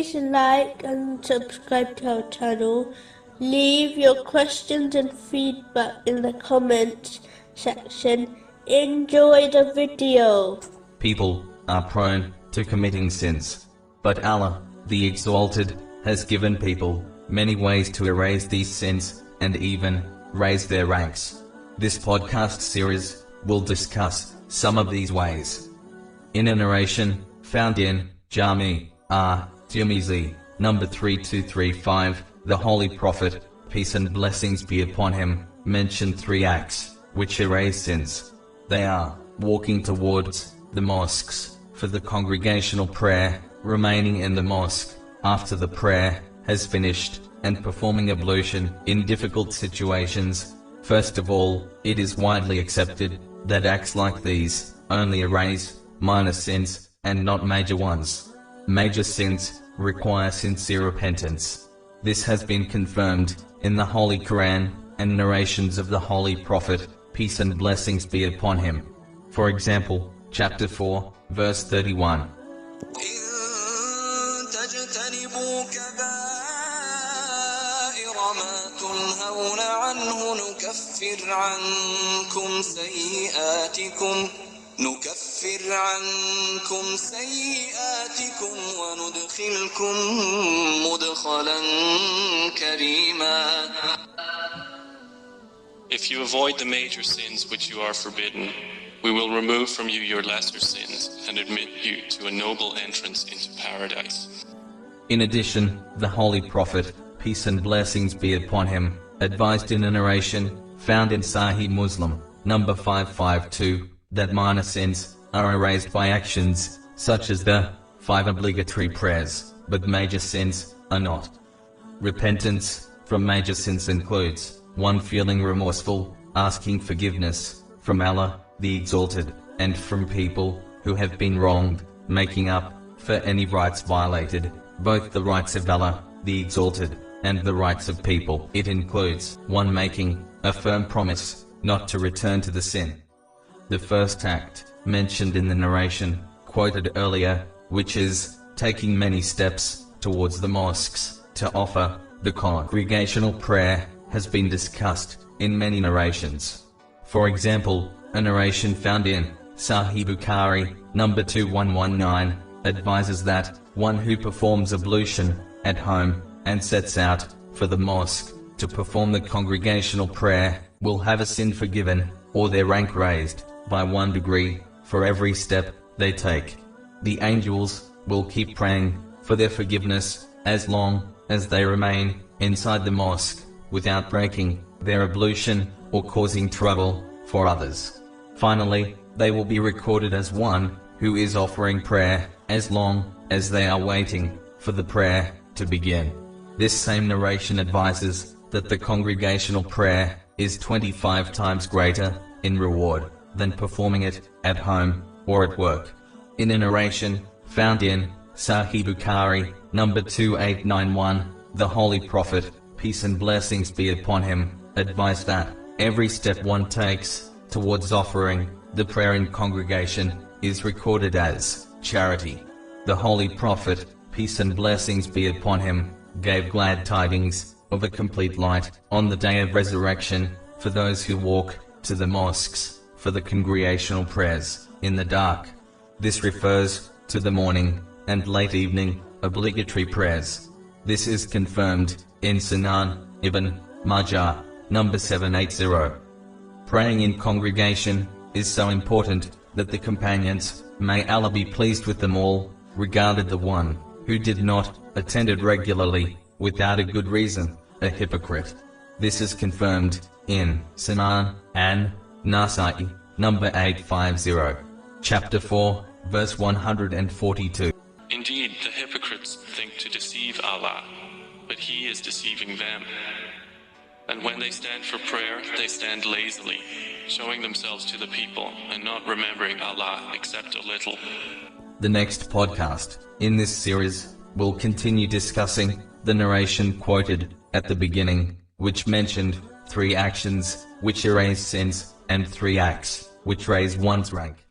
Please like and subscribe to our channel. Leave your questions and feedback in the comments section. Enjoy the video. People are prone to committing sins, but Allah, the Exalted, has given people many ways to erase these sins and even raise their ranks. This podcast series will discuss some of these ways. In a narration found in Jami R. Tirmizi, number 3235, the Holy Prophet, peace and blessings be upon him, mentioned three acts which erase sins. They are walking towards the mosques for the congregational prayer, remaining in the mosque after the prayer has finished, and performing ablution in difficult situations. First of all, it is widely accepted that acts like these only erase minor sins and not major ones Major sins require sincere repentance. This has been confirmed in the Holy Quran and narrations of the Holy Prophet, peace and blessings be upon him. For example, chapter 4, verse 31. إن تجتنبوا كبائر ما تنهون عنه نكفر عنكم سيئاتكم نكفر عنكم سيئاتكم وندخلكم مدخلا كريما If you avoid the major sins which you are forbidden, we will remove from you your lesser sins and admit you to a noble entrance into paradise. In addition, the Holy Prophet, peace and blessings be upon him, advised in a narration found in Sahih Muslim, number 552, that minor sins are erased by actions such as the five obligatory prayers, but major sins are not. Repentance from major sins includes 1. Feeling remorseful, asking forgiveness from Allah, the Exalted, and from people who have been wronged, making up for any rights violated, both the rights of Allah, the Exalted, and the rights of people. It includes 1. Making a firm promise not to return to the sin. The first act, mentioned in the narration, quoted earlier, which is taking many steps towards the mosques to offer the congregational prayer, has been discussed in many narrations. For example, a narration found in Sahih Bukhari, number 2119, advises that one who performs ablution at home and sets out for the mosque to perform the congregational prayer will have a sin forgiven or their rank raised by one degree for every step they take. The angels will keep praying for their forgiveness as long as they remain inside the mosque without breaking their ablution or causing trouble for others. Finally, they will be recorded as one who is offering prayer as long as they are waiting for the prayer to begin. This same narration advises that the congregational prayer is 25 times greater in reward than performing it at home or at work. In a narration found in Sahih Bukhari, number 2891, the Holy Prophet, peace and blessings be upon him, advised that every step one takes towards offering the prayer in congregation is recorded as charity. The Holy Prophet, peace and blessings be upon him, gave glad tidings of a complete light on the day of resurrection for those who walk to the mosques for the congregational prayers in the dark. This refers to the morning and late evening obligatory prayers. This is confirmed in Sunan Ibn Majah, number 780. Praying in congregation is so important that the companions, may Allah be pleased with them all, regarded the one who did not attend it regularly without a good reason, a hypocrite. This is confirmed in Sunan and Nasai, number 850, chapter 4, verse 142. Indeed, the hypocrites think to deceive Allah, but He is deceiving them. And when they stand for prayer, they stand lazily, showing themselves to the people and not remembering Allah except a little. The next podcast in this series will continue discussing the narration quoted at the beginning, which mentioned three actions which erase sins and three acts which raise one's rank.